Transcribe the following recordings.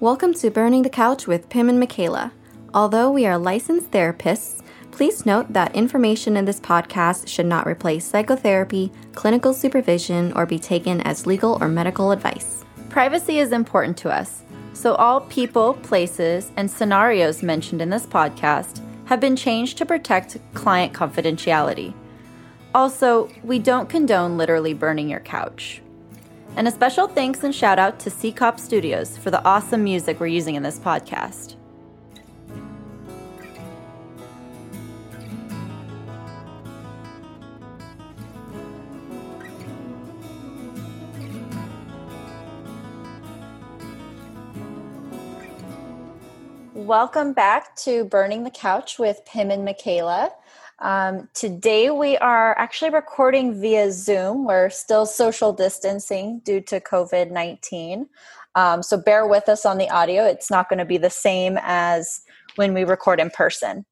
Welcome to Burning the Couch with Pim and Micaela. Although we are licensed therapists, please note that information in this podcast should not replace psychotherapy, clinical supervision, or be taken as legal or medical advice. Privacy is important to us, so all people, places, and scenarios mentioned in this podcast have been changed to protect client confidentiality. Also, we don't condone literally burning your couch. And a special thanks and shout out to C Cop Studios for the awesome music we're using in this podcast. Welcome back to Burning the Couch with Pim and Micaela. Um, today we are actually recording via Zoom. We're still social distancing due to COVID 19. Um, so bear with us on the audio. It's not going to be the same as when we record in person.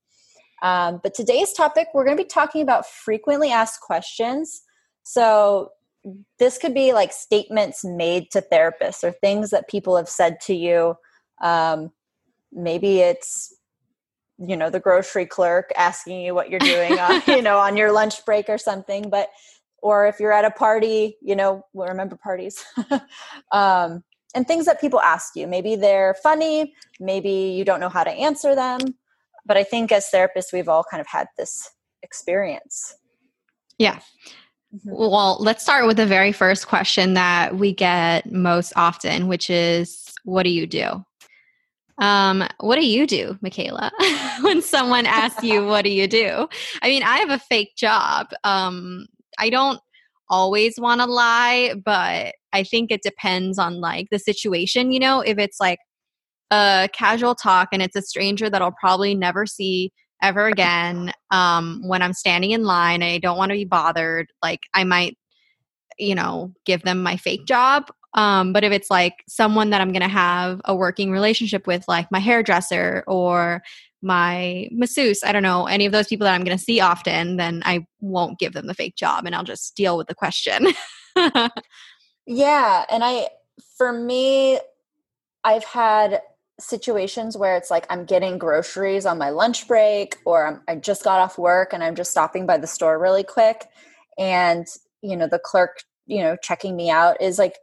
Um, but today's topic, we're going to be talking about frequently asked questions. So this could be like statements made to therapists or things that people have said to you. Um, maybe it's you know the grocery clerk asking you what you're doing on you know on your lunch break or something but or if you're at a party you know we'll remember parties. Um, and things that people ask you. Maybe they're funny maybe you don't know how to answer them but i think as therapists we've all kind of had this experience. Yeah. Mm-hmm. well let's start with the very first question that we get most often which is what do you do um, what do you do, Micaela, when someone asks you, what do you do? I mean, I have a fake job. Um, I don't always want to lie, but I think it depends on like the situation, you know, if it's like a casual talk and it's a stranger that I'll probably never see ever again um, when I'm standing in line I don't want to be bothered, like I might, you know, give them my fake job um, but if it's like someone that I'm going to have a working relationship with, like my hairdresser or my masseuse, I don't know, any of those people that I'm going to see often, then I won't give them the fake job and I'll just deal with the question. yeah. And I, for me, I've had situations where it's like I'm getting groceries on my lunch break or I'm, I just got off work and I'm just stopping by the store really quick. And, you know, the clerk, you know, checking me out is like,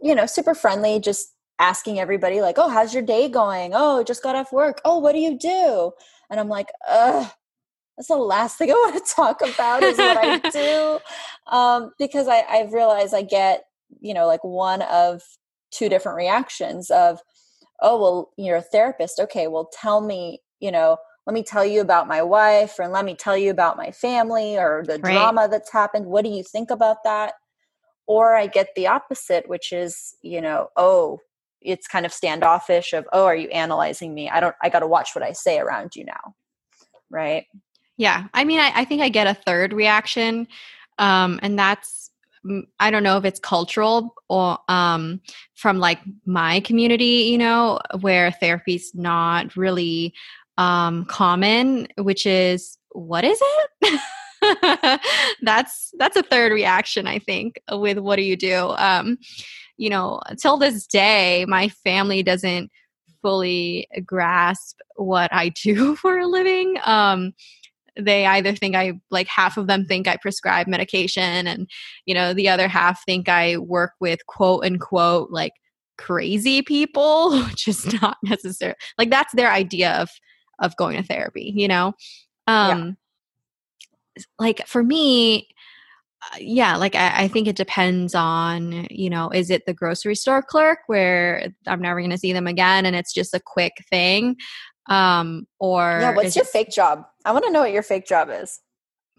you know, super friendly, just asking everybody, like, oh, how's your day going? Oh, just got off work. Oh, what do you do? And I'm like, ugh, that's the last thing I want to talk about is what I do. Um, because I, I've realized I get, you know, like one of two different reactions of, oh, well, you're a therapist. Okay, well, tell me, you know, let me tell you about my wife and let me tell you about my family or the right. drama that's happened. What do you think about that? Or i get the opposite which is you know oh it's kind of standoffish of oh are you analyzing me? I don't i got to watch what i say around you now right? Yeah i mean i, I think i get a third reaction um, and that's i don't know if it's cultural or um, from like my community you know where therapy's not really um, common which is what is it that's that's a third reaction i think with what do you do? Um you know until this day my family doesn't fully grasp what i do for a living. Um they either think i like half of them think i prescribe medication and you know the other half think i work with quote unquote like crazy people which is not necessary like that's their idea of of going to therapy you know? Um yeah like for me uh, yeah like I, I, think it depends on you know is it the grocery store clerk where i'm never going to see them again and it's just a quick thing um or yeah what's your it, fake job? I want to know what your fake job is.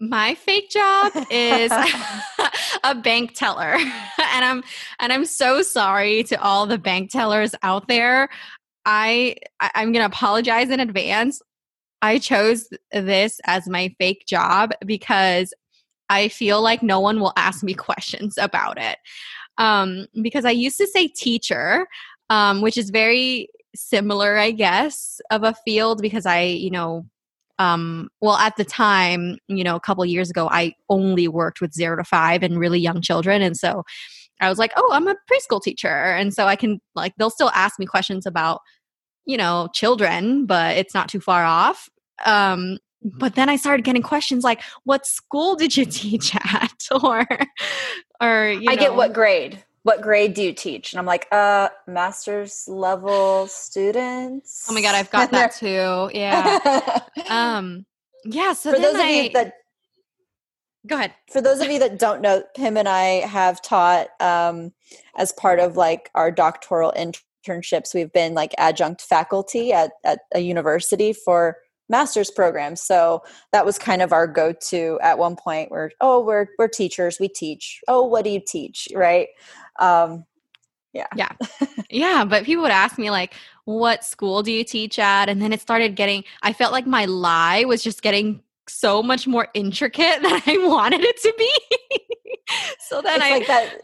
My fake job is a bank teller and i'm and i'm so sorry to all the bank tellers out there. I, I i'm going to apologize in advance I chose this as my fake job because I feel like no one will ask me questions about it. Um, because I used to say teacher, um, which is very similar, I guess, of a field because I, you know, um, well, at the time, you know, a couple years ago, I only worked with zero to five and really young children. And so I was like, oh, I'm a preschool teacher. And so I can, like, they'll still ask me questions about, you know, children, but it's not too far off. Um, but then I started getting questions like, what school did you teach at? or, or, you I get what grade? What grade do you teach? And I'm like, uh, master's level students. Oh my God, I've got that too. Yeah. um, yeah. So for those I, of you that go ahead for those of you that don't know Pim and i have taught um, as part of like our doctoral internships we've been like adjunct faculty at, at a university for master's programs. So that was kind of our go-to at one point where oh we're we're teachers we teach. Oh what do you teach? Right? Um, yeah. Yeah. Yeah but people would ask me like what school do you teach at? And then it started getting i felt like my lie was just getting so much more intricate than I wanted it to be. so then it's I like that.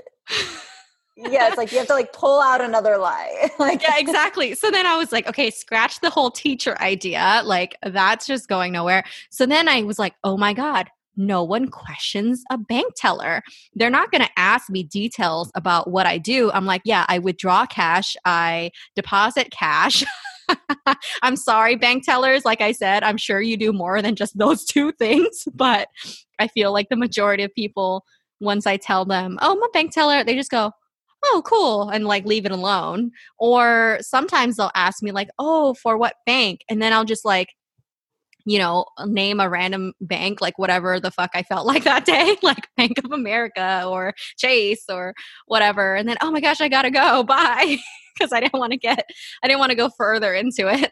Yeah, it's like you have to like pull out another lie. like yeah, exactly. So then I was like, okay, scratch the whole teacher idea. Like that's just going nowhere. So then I was like, oh my god, no one questions a bank teller. They're not going to ask me details about what I do. I'm like, yeah, I withdraw cash, I deposit cash. I'm sorry, bank tellers. Like I said, I'm sure you do more than just those two things, but I feel like the majority of people, once I tell them, oh, I'm a bank teller, they just go, oh, cool, and like leave it alone. Or sometimes they'll ask me, like, oh, for what bank? And then I'll just like, you know, name a random bank, like whatever the fuck I felt like that day, like Bank of America or Chase or whatever. And then, oh my gosh, I gotta go. Bye because I didn't want to get, I didn't want to go further into it.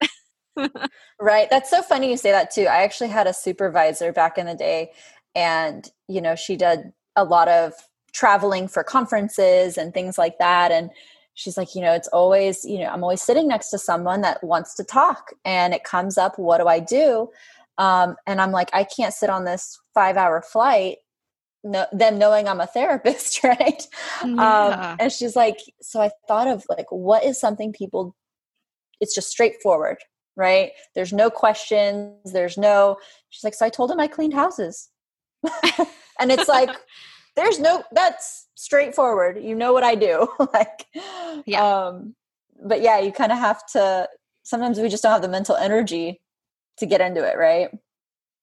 right. That's so funny you say that too. I actually had a supervisor back in the day, and, you know, she did a lot of traveling for conferences and things like that. And she's like, you know, it's always, you know, I'm always sitting next to someone that wants to talk, and it comes up, what do I do? Um, and I'm like, I can't sit on this five hour flight no, them knowing I'm a therapist, right? Um, yeah. Um, and she's like, so I thought of like, what is something people, it's just straightforward, right? There's no questions. There's no, she's like, so I told him I cleaned houses. and it's like, there's no, that's straightforward. You know what I do. like, yeah. Um, but yeah, you kind of have to, sometimes we just don't have the mental energy to get into it, right?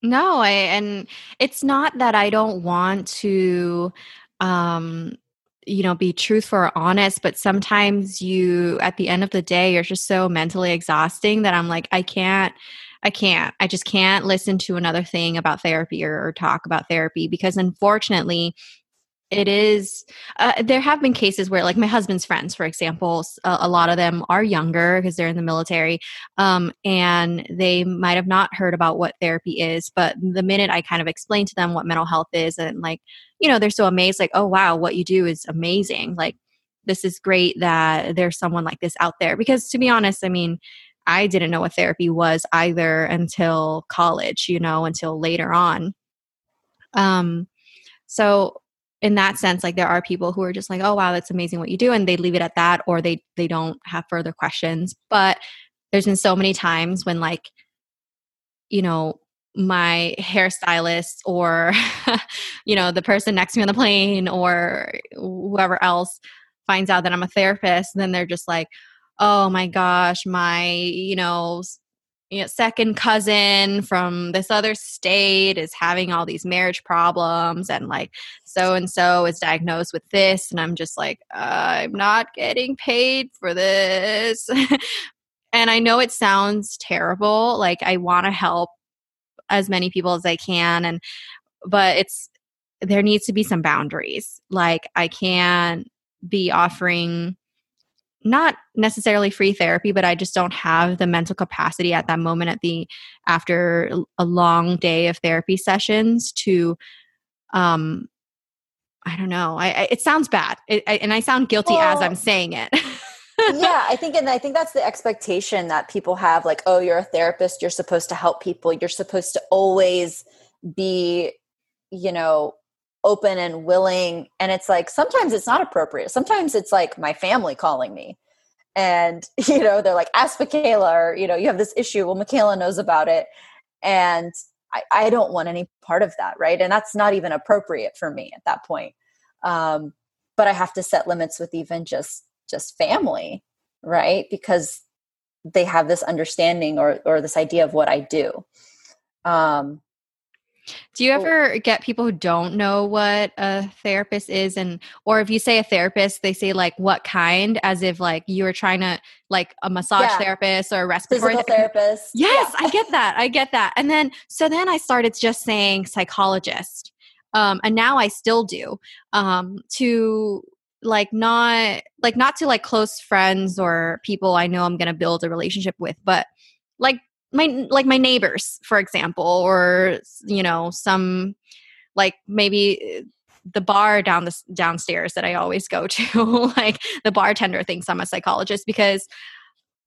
No, I and it's not that I don't want to um you know be truthful or honest but sometimes you at the end of the day you're just so mentally exhausting that i'm like i can't i can't i just can't listen to another thing about therapy or, or talk about therapy because unfortunately it is uh, there have been cases where like my husband's friends for example a, a lot of them are younger because they're in the military um, and they might have not heard about what therapy is but the minute i kind of explain to them what mental health is and like you know they're so amazed like oh wow what you do is amazing. Like this is great that there's someone like this out there. Because to be honest i mean i didn't know what therapy was either until college you know until later on. Um so in that sense like there are people who are just like oh wow that's amazing what you do and they leave it at that or they they don't have further questions. But there's been so many times when like you know my hairstylist or you know the person next to me on the plane or whoever else finds out that I'm a therapist then they're just like oh my gosh my you know you know, second cousin from this other state is having all these marriage problems and like so and so is diagnosed with this and i'm just like i'm not getting paid for this. And i know it sounds terrible like i want to help as many people as i can and but it's there needs to be some boundaries. Like i can't be offering not necessarily free therapy but i just don't have the mental capacity at that moment at the after a long day of therapy sessions to um i don't know. I, I it sounds bad. It, I, and i sound guilty well, as i'm saying it. Yeah i think and i think that's the expectation that people have like oh you're a therapist you're supposed to help people you're supposed to always be you know open and willing and it's like sometimes it's not appropriate. Sometimes it's like my family calling me. And you know they're like ask micaela or you know you have this issue. Well micaela knows about it. And I, I don't want any part of that right? And that's not even appropriate for me at that point. Um, but I have to set limits with even just just family, right? Because they have this understanding or or this idea of what I do. Um, do you ever get people who don't know what a therapist is and or if you say a therapist they say like what kind as if like you were trying to like a massage yeah. therapist or a respiratory therapist. Yes, yeah. I get that. I get that. And then so then I started just saying psychologist. Um and now I still do. Um to like not like not to like close friends or people I know I'm going to build a relationship with, but like my like my neighbors for example or you know some like maybe the bar down the downstairs that I always go to like the bartender thinks I'm a psychologist because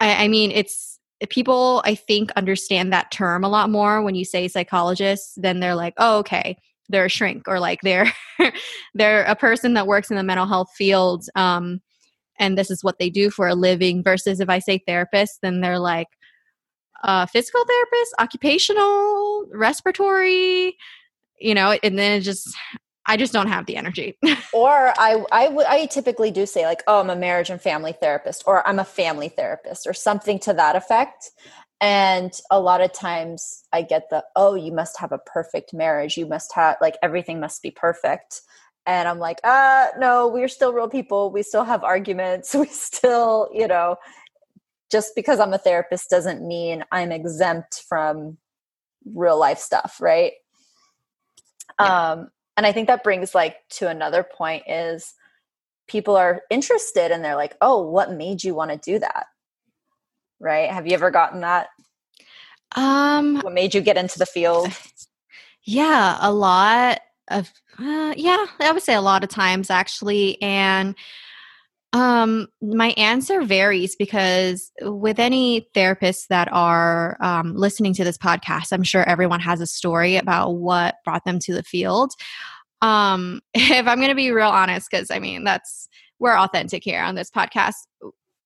I, I mean it's people I think understand that term a lot more when you say psychologist then they're like oh okay they're a shrink or like they're they're a person that works in the mental health field um and this is what they do for a living versus if I say therapist then they're like uh, physical therapist, occupational, respiratory, you know, and then it just I just don't have the energy. or I, I, w- I typically do say like, oh, I'm a marriage and family therapist, or I'm a family therapist, or something to that effect. And a lot of times I get the, oh, you must have a perfect marriage. You must have like everything must be perfect. And I'm like, uh, no, we're still real people. We still have arguments. We still, you know, just because I'm a therapist doesn't mean I'm exempt from real life stuff, right? Yeah. Um, and I think that brings like to another point is people are interested and they're like, oh, what made you want to do that? Right? Have you ever gotten that? Um, what made you get into the field? Yeah, a lot of, uh, yeah, I would say a lot of times actually. And um, my answer varies because with any therapists that are um, listening to this podcast, I'm sure everyone has a story about what brought them to the field. Um, if I'm going to be real honest, because I mean, that's we're authentic here on this podcast.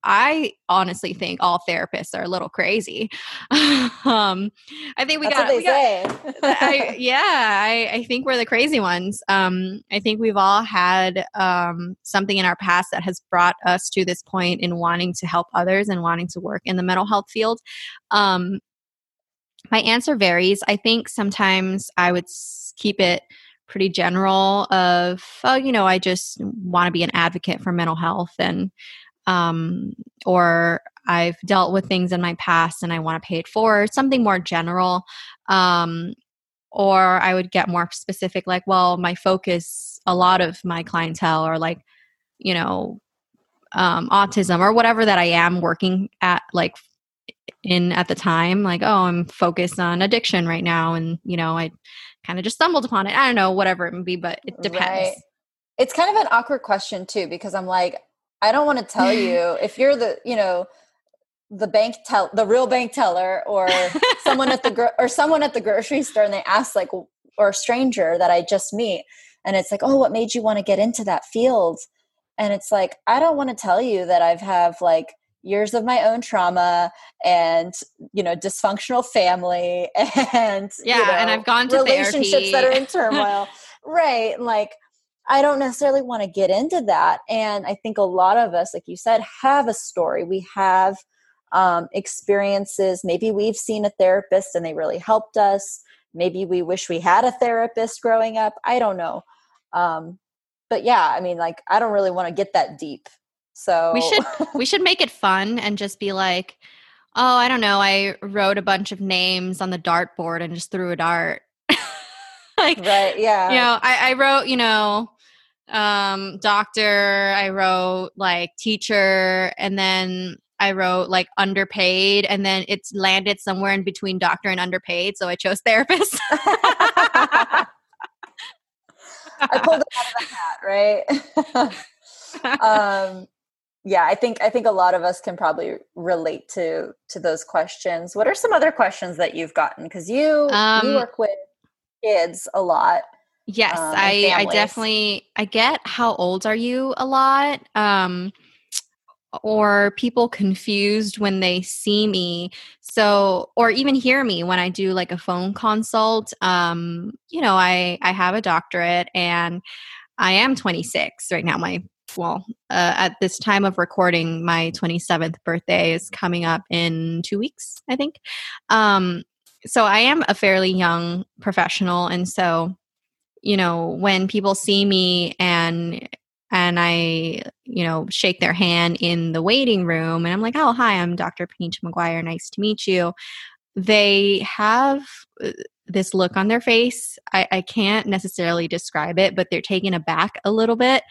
I honestly think all therapists are a little crazy. um, I think we That's got. What they say. I, yeah, I, I, think we're the crazy ones. Um, I think we've all had um, something in our past that has brought us to this point in wanting to help others and wanting to work in the mental health field. Um, my answer varies. I think sometimes I would keep it pretty general of oh you know i just want to be an advocate for mental health and um, or I've dealt with things in my past and I want to pay it forward, something more general. Um, or I would get more specific, like, well, my focus, a lot of my clientele are like, you know, um, autism or whatever that I am working at, like, in at the time, like, oh, I'm focused on addiction right now. And, you know, I kind of just stumbled upon it. I don't know, whatever it may be, but it depends. Right. It's kind of an awkward question, too, because I'm like, I don't want to tell you if you're the, you know, the bank tell the real bank teller or someone at the gro- or someone at the grocery store and they ask like or a stranger that I just meet and it's like, "Oh, what made you want to get into that field?" And it's like, I don't want to tell you that I've have like years of my own trauma and you know dysfunctional family and yeah you know, and i've gone to relationships therapy. that are in turmoil right like I don't necessarily want to get into that. And I think a lot of us, like you said, have a story. We have um, experiences. Maybe we've seen a therapist and they really helped us. Maybe we wish we had a therapist growing up. I don't know. Um, but yeah, I mean, like, I don't really want to get that deep. So we should we should make it fun and just be like, oh, I don't know. I wrote a bunch of names on the dartboard and just threw a dart. like, right? Yeah. You know, I, I wrote, you know, um, doctor, I wrote like teacher, and then I wrote like underpaid, and then it's landed somewhere in between doctor and underpaid. So I chose therapist. I pulled it out of the hat, right? um, yeah, I think I think a lot of us can probably relate to to those questions. What are some other questions that you've gotten? Because you um, you work with kids a lot. Yes, um, I, I definitely I get how old are you a lot. Um, or people confused when they see me so or even hear me when i do like a phone consult um you know i i have a doctorate and i am 26 right now my well, uh, at this time of recording, my 27th birthday is coming up in two weeks, I think. Um, so I am a fairly young professional. And so, you know, when people see me and and I, you know, shake their hand in the waiting room and I'm like, oh, hi, I'm Dr. Panisha McGuire. Nice to meet you. They have uh, this look on their face. I, I can't necessarily describe it, but they're taken aback a little bit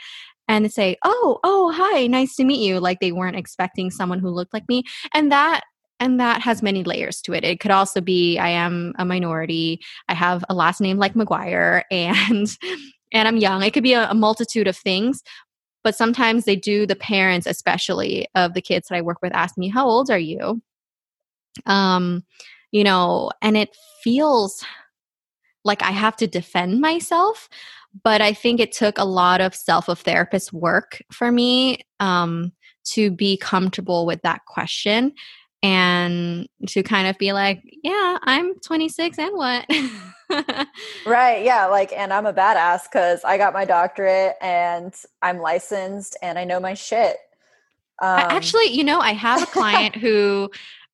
and say, oh, oh, hi, nice to meet you. Like they weren't expecting someone who looked like me. And that and that has many layers to it. It could also be I am a minority. I have a last name like McGuire and and I'm young. It could be a, a multitude of things. But sometimes they do, the parents, especially of the kids that I work with, ask me, How old are you? Um, you know, and it feels like I have to defend myself. But I think it took a lot of self of therapist work for me um, to be comfortable with that question and to kind of be like, yeah, I'm 26 and what? right. Yeah. Like, and I'm a badass because I got my doctorate and I'm licensed and I know my shit. Um, Actually, you know, I have a client who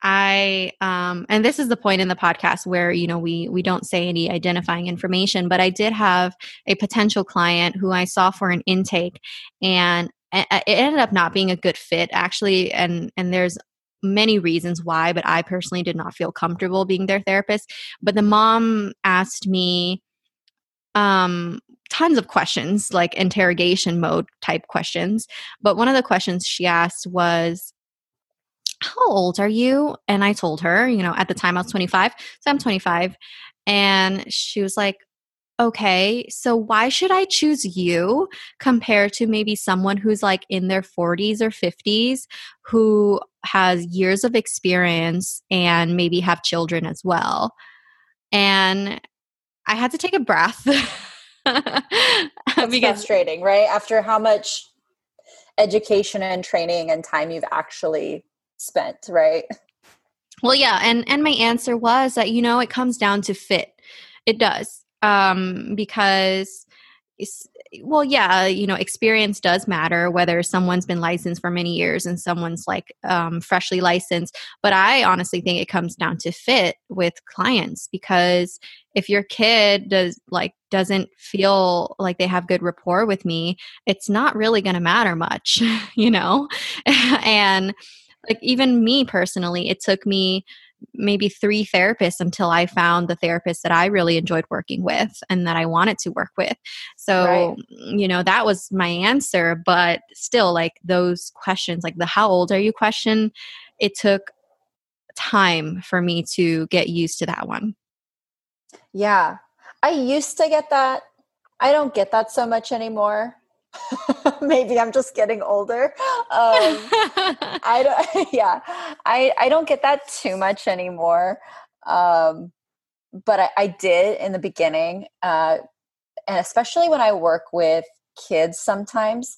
I um and this is the point in the podcast where you know we we don't say any identifying information but I did have a potential client who I saw for an intake and it ended up not being a good fit actually and and there's many reasons why, but I personally did not feel comfortable being their therapist. But the mom asked me um, tons of questions, like interrogation mode type questions. But one of the questions she asked was, How old are you? And I told her, you know, at the time I was 25. So I'm 25. And she was like, okay, so why should I choose you compared to maybe someone who's like in their 40s or 50s who has years of experience and maybe have children as well? And I had to take a breath. That's frustrating, right? After how much education and training and time you've actually spent, right? Well, yeah, and and my answer was that you know it comes down to fit. It does um, because well yeah you know experience does matter whether someone's been licensed for many years and someone's like um, freshly licensed but i honestly think it comes down to fit with clients because if your kid does like doesn't feel like they have good rapport with me it's not really going to matter much you know? And like even me personally it took me maybe three therapists until I found the therapist that I really enjoyed working with and that I wanted to work with. So, right. you know, that was my answer. But still, like those questions, like the how old are you question, it took time for me to get used to that one. Yeah. I used to get that. I don't get that so much anymore. maybe i'm just getting older. Um, i don't yeah i i don't get that too much anymore. Um, but I, I, did in the beginning uh, and especially when i work with kids sometimes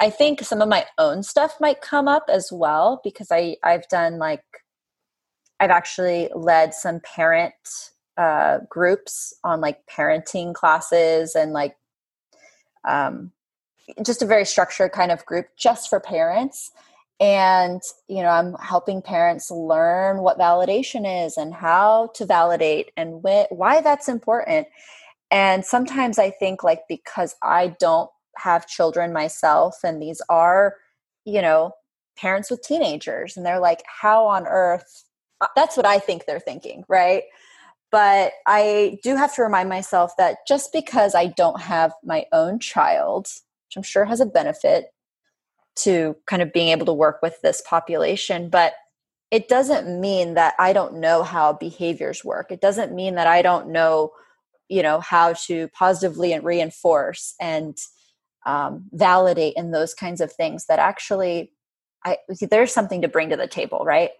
i think some of my own stuff might come up as well because i i've done like i've actually led some parent uh, groups on like parenting classes and like um, just a very structured kind of group just for parents. And you know i'm helping parents learn what validation is and how to validate and wh- why that's important. And sometimes i think like because i don't have children myself and these are you know parents with teenagers and they're like how on earth? Uh, that's what i think they're thinking right? But i do have to remind myself that just because i don't have my own child which I'm sure has a benefit to kind of being able to work with this population. But it doesn't mean that I don't know how behaviors work. It doesn't mean that I don't know, you know, how to positively reinforce and um, validate and those kinds of things that actually I, there's something to bring to the table, right?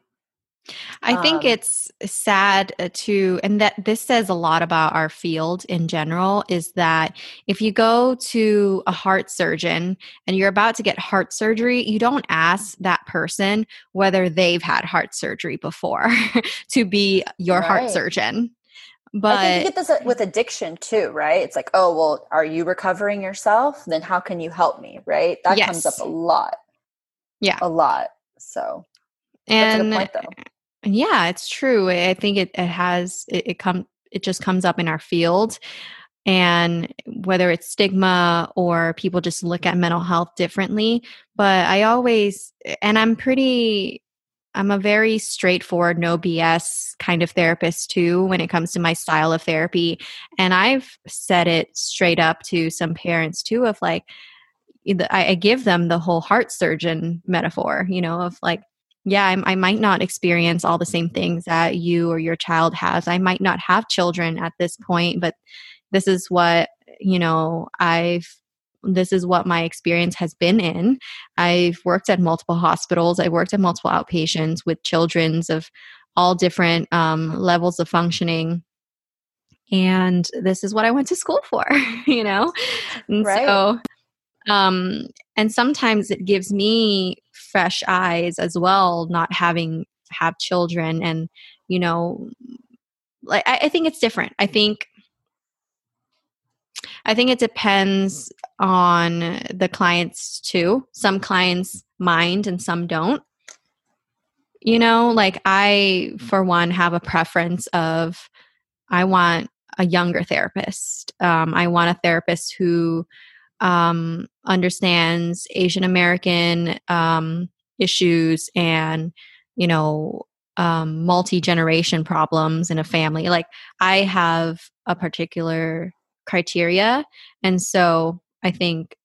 I think um, it's sad uh, to, and that this says a lot about our field in general is that if you go to a heart surgeon and you're about to get heart surgery, you don't ask that person whether they've had heart surgery before to be your right. heart surgeon. but I think you get this uh, with addiction too, right? It's like, oh, well, are you recovering yourself? Then how can you help me, right? That yes. comes up a lot. Yeah, a lot. So, and point, yeah, it's true. I think it it has it, it come it just comes up in our field and whether it's stigma or people just look at mental health differently but i always and i'm pretty i'm a very straightforward no bs kind of therapist too when it comes to my style of therapy and i've said it straight up to some parents too of like i give them the whole heart surgeon metaphor you know of like yeah, I, I, might not experience all the same things that you or your child has. I might not have children at this point, but this is what you know i've this is what my experience has been in i've worked at multiple hospitals i worked at multiple outpatients with children's of all different um, levels of functioning and this is what i went to school for you know and right. so um and sometimes it gives me fresh eyes as well not having have children and you know like I, I think it's different i think I think it depends on the clients too. Some clients mind and some don't. You know, like I, for one, have a preference of I want a younger therapist. Um, I want a therapist who um, understands Asian American um, issues and, you know, um, multi generation problems in a family. Like I have a particular criteria. And so I think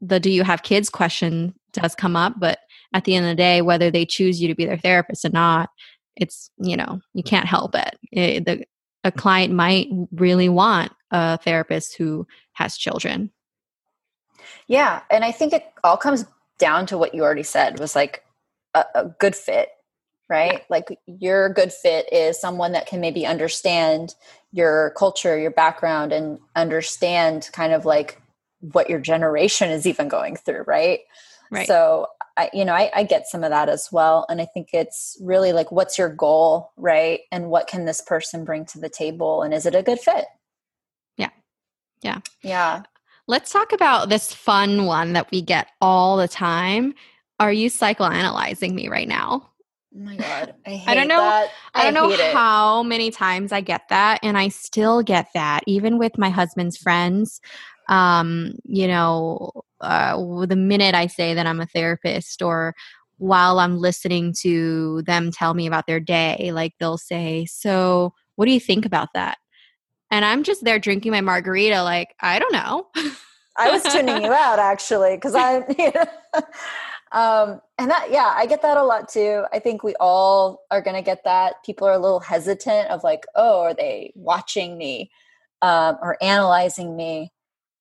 the do you have kids question does come up, but at the end of the day, whether they choose you to be their therapist or not, it's, you know, you can't help it. it the, a client might really want a therapist who has children. Yeah. And I think it all comes down to what you already said was like a, a good fit right? Like your good fit is someone that can maybe understand your culture, your background, and understand kind of like what your generation is even going through, right? Right. So I, you know, I, I get some of that as well. And I think it's really like, what's your goal, right? And what can this person bring to the table? And is it a good fit? Yeah. Yeah. Yeah. Let's talk about this fun one that we get all the time. Are you psychoanalyzing me right now? Oh my god, I, I don't know. That. I, I don't know how many times I get that, and I still get that, even with my husband's friends. Um, you know, uh, the minute I say that I'm a therapist, or while I'm listening to them tell me about their day, like they'll say, "So, what do you think about that?" And I'm just there drinking my margarita, like I don't know. I was tuning you out actually because I. You know, um, and that, yeah, I get that a lot too. I think we all are going to get that. People are a little hesitant of like, oh, are they watching me um, or analyzing me?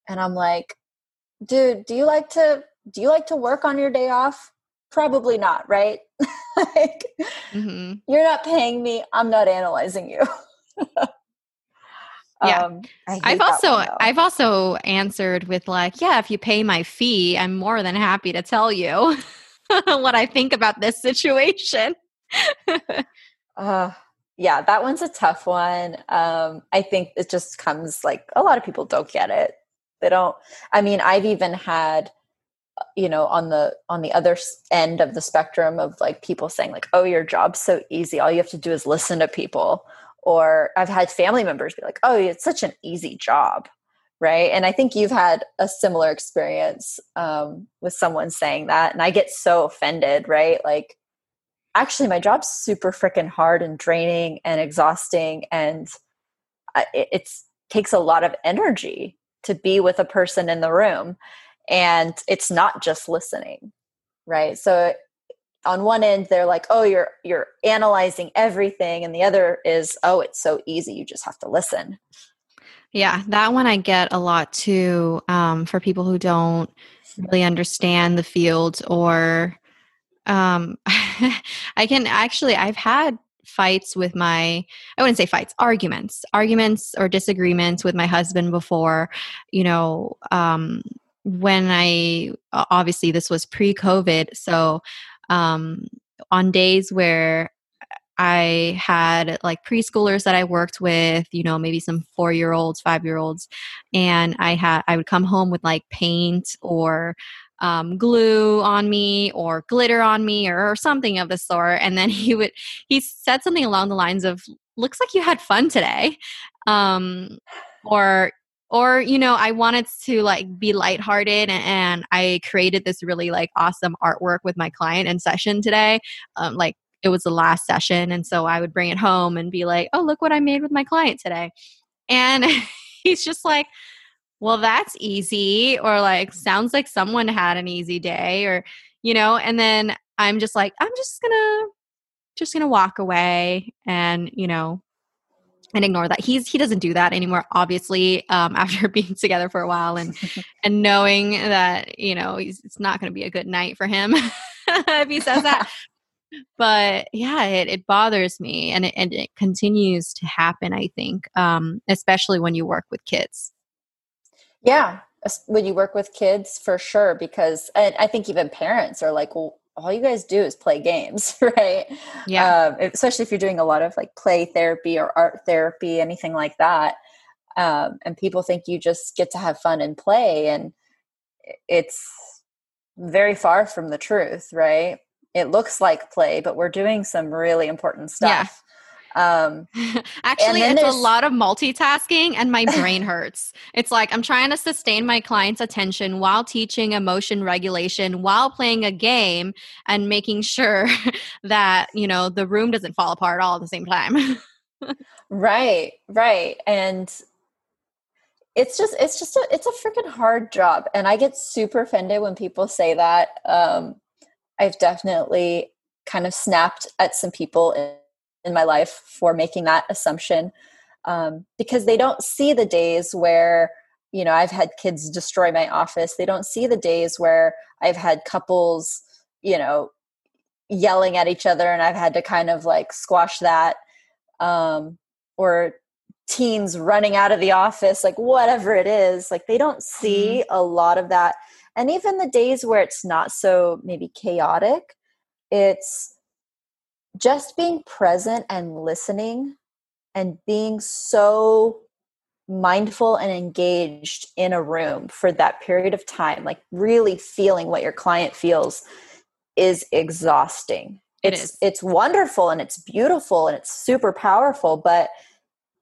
And I'm like, dude, do you like to do you like to work on your day off? Probably not, right? like, mm-hmm. you're not paying me. I'm not analyzing you. Yeah. Um, i've also one, i've also answered with like yeah if you pay my fee i'm more than happy to tell you what i think about this situation. Uh yeah that one's a tough one. Um i think it just comes like a lot of people don't get it. They don't i mean i've even had you know on the on the other end of the spectrum of like people saying like oh your job's so easy. All you have to do is listen to people or I've had family members be like, "Oh, it's such an easy job." Right. And I think you've had a similar experience um, with someone saying that. And I get so offended, right? Like, actually, my job's super freaking hard and draining and exhausting. And it takes a lot of energy to be with a person in the room. And it's not just listening, right? So on one end they're like oh you're you're analyzing everything and the other is oh it's so easy you just have to listen. Yeah that one i get a lot too um, for people who don't really understand the field or um, i can actually i've had fights with my i wouldn't say fights arguments arguments or disagreements with my husband before you know um, when i obviously this was pre-covid so um, on days where I had like preschoolers that I worked with, you know, maybe some four year olds, five year olds. And I had, I would come home with like paint or um, glue on me or glitter on me or, or something of the sort. And then he would, he said something along the lines of, looks like you had fun today. Um, or or you know i wanted to like be lighthearted and i created this really like awesome artwork with my client in session today. Um, like it was the last session and so i would bring it home and be like oh look what i made with my client today. And he's just like well that's easy or like sounds like someone had an easy day or you know and then i'm just like i'm just gonna just gonna walk away and you know and ignore that. He's he doesn't do that anymore obviously um, after being together for a while and and knowing that you know it's not going to be a good night for him if he says that. But yeah it, it bothers me and it, and it continues to happen i think um, especially when you work with kids. Yeah when you work with kids for sure because i think even parents are like well all you guys do is play games, right? Yeah. Um, especially if you're doing a lot of like play therapy or art therapy, anything like that. Um, and people think you just get to have fun and play, and it's very far from the truth, right? It looks like play, but we're doing some really important stuff. Um, Actually, it's a lot of multitasking, and my brain hurts. It's like I'm trying to sustain my client's attention while teaching emotion regulation, while playing a game, and making sure that you know the room doesn't fall apart all at the same time. right, right, and it's just it's just a it's a freaking hard job, and I get super offended when people say that. Um, I've definitely kind of snapped at some people in my life for making that assumption um, because they don't see the days where you know i've had kids destroy my office they don't see the days where i've had couples you know yelling at each other and i've had to kind of like squash that um, or teens running out of the office like whatever it is like they don't see mm-hmm. a lot of that and even the days where it's not so maybe chaotic it's just being present and listening and being so mindful and engaged in a room for that period of time like really feeling what your client feels is exhausting it it's is. it's wonderful and it's beautiful and it's super powerful but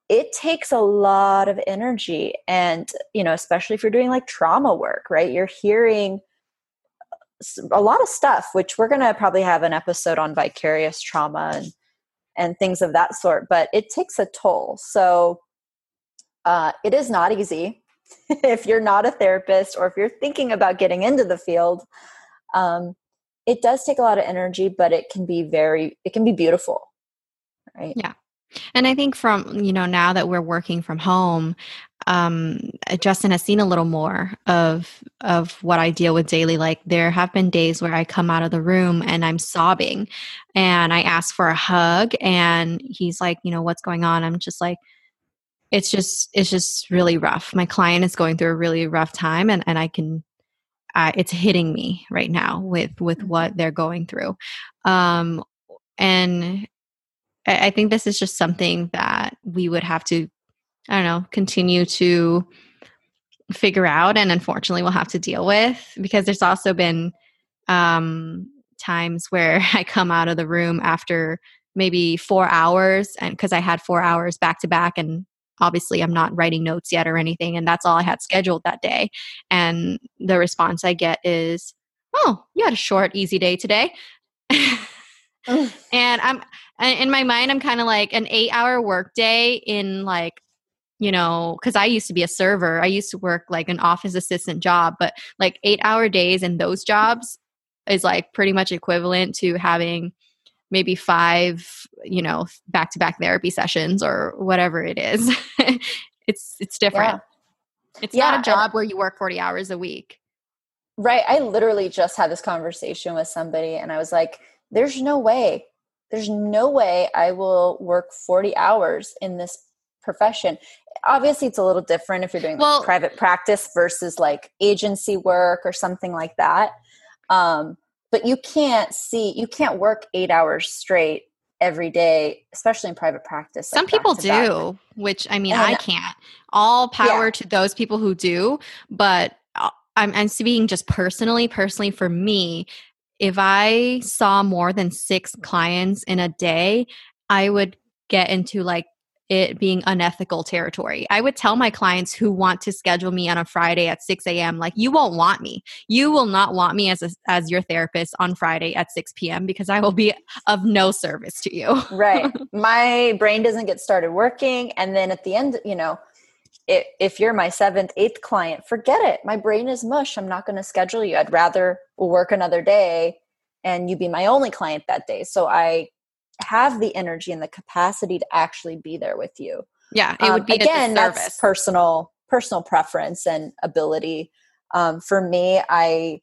it takes a lot of energy and you know especially if you're doing like trauma work right you're hearing a lot of stuff, which we're going to probably have an episode on vicarious trauma and and things of that sort. But it takes a toll. So uh, it is not easy if you're not a therapist or if you're thinking about getting into the field. Um, it does take a lot of energy, but it can be very it can be beautiful, right? Yeah. And I think from, you know, now that we're working from home, um, Justin has seen a little more of of what I deal with daily. Like there have been days where I come out of the room and I'm sobbing, and I ask for a hug, and he's like, you know, what's going on? I'm just like, it's just it's just really rough. My client is going through a really rough time, and and I can. Uh, it's hitting me right now with with mm-hmm. what they're going through um and I think this is just something that we would have to I don't know, continue to figure out and unfortunately we'll have to deal with because there's also been um, times where I come out of the room after maybe four hours and because I had four hours back to back and obviously I'm not writing notes yet or anything and that's all I had scheduled that day. And the response I get is oh you had a short easy day today. And I'm in my mind I'm kind of like an 8 hour work day in like you know, because I used to be a server. I used to work like an office assistant job, but like eight hour days in those jobs is like pretty much equivalent to having maybe five, you know, back to back therapy sessions or whatever it is. it's it's different. Yeah. It's yeah, not a job where you work 40 hours a week. Right. I literally just had this conversation with somebody and I was like, there's no way. There's no way I will work 40 hours in this profession obviously it's a little different if you're doing well, like private practice versus like agency work or something like that um, but you can't see you can't work eight hours straight every day, especially in private practice. Some like people to back. do, which I mean, And- I can't. All power Yeah. to those people who do, but uh, I'm, I'm speaking just personally. Personally, for me, if I saw more than six clients in a day, I would get into like it being unethical territory. I would tell my clients who want to schedule me on a Friday at 6 a.m. like you won't want me. You will not want me as a, as your therapist on Friday at 6 p.m. because I will be of no service to you. right. My brain doesn't get started working. And then at the end, you know, if, if you're my seventh, eighth client, forget it. My brain is mush. I'm not going to schedule you. I'd rather work another day and you be my only client that day. So I have the energy and the capacity to actually be there with you. Yeah, it would Um, be again a that's personal personal preference and ability. Um, for me i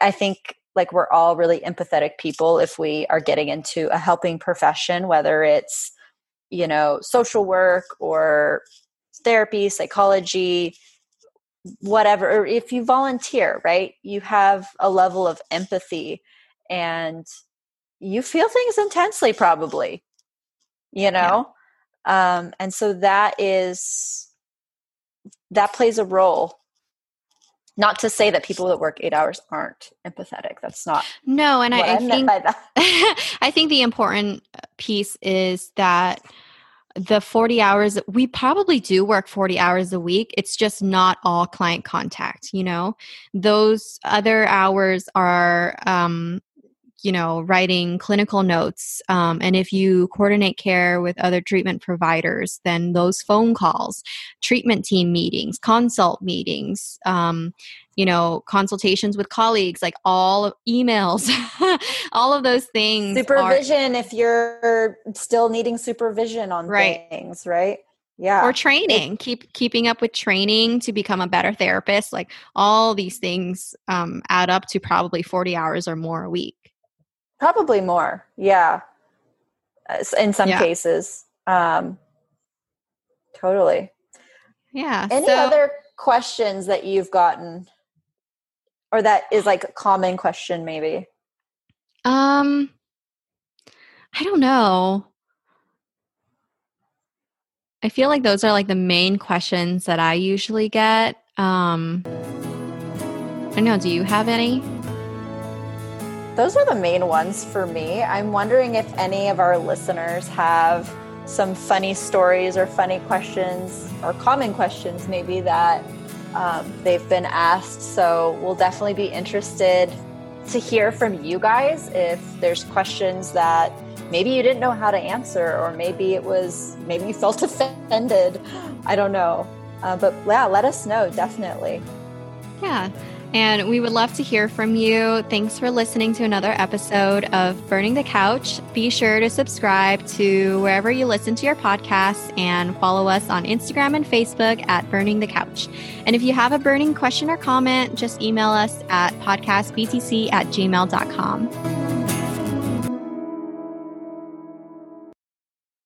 i think like we're all really empathetic people if we are getting into a helping profession whether it's you know social work or therapy psychology whatever or if you volunteer right? You have a level of empathy and you feel things intensely probably you know? Um and so that is that plays a role. Not to say that people that work eight hours aren't empathetic that's not no, and what I, i, think by that. I think the important piece is that the 40 hours we probably do work 40 hours a week it's just not all client contact you know? Those other hours are um you know writing clinical notes um, and if you coordinate care with other treatment providers then those phone calls treatment team meetings consult meetings um, you know consultations with colleagues like all emails all of those things are- supervision if you're still needing supervision on Right. things right? Yeah. Or training keep keeping up with training to become a better therapist like all these things um, add up to probably 40 hours or more a week probably more yeah. In some Yeah. cases. Um totally. Yeah any so other questions that you've gotten? Or that is like a common question maybe? Um i don't know. I feel like those are like the main questions that i usually get. Um i don't know do you have any those are the main ones for me. I'm wondering if any of our listeners have some funny stories or funny questions or common questions maybe that um, they've been asked. So we'll definitely be interested to hear from you guys if there's questions that maybe you didn't know how to answer or maybe it was maybe you felt offended. I don't know. Uh, but yeah let us know definitely. Yeah. And we would love to hear from you. Thanks for listening to another episode of Burning the Couch. Be sure to subscribe to wherever you listen to your podcasts and follow us on Instagram and Facebook at Burning the Couch. And if you have a burning question or comment, just email us at podcastbtc at gmail.com.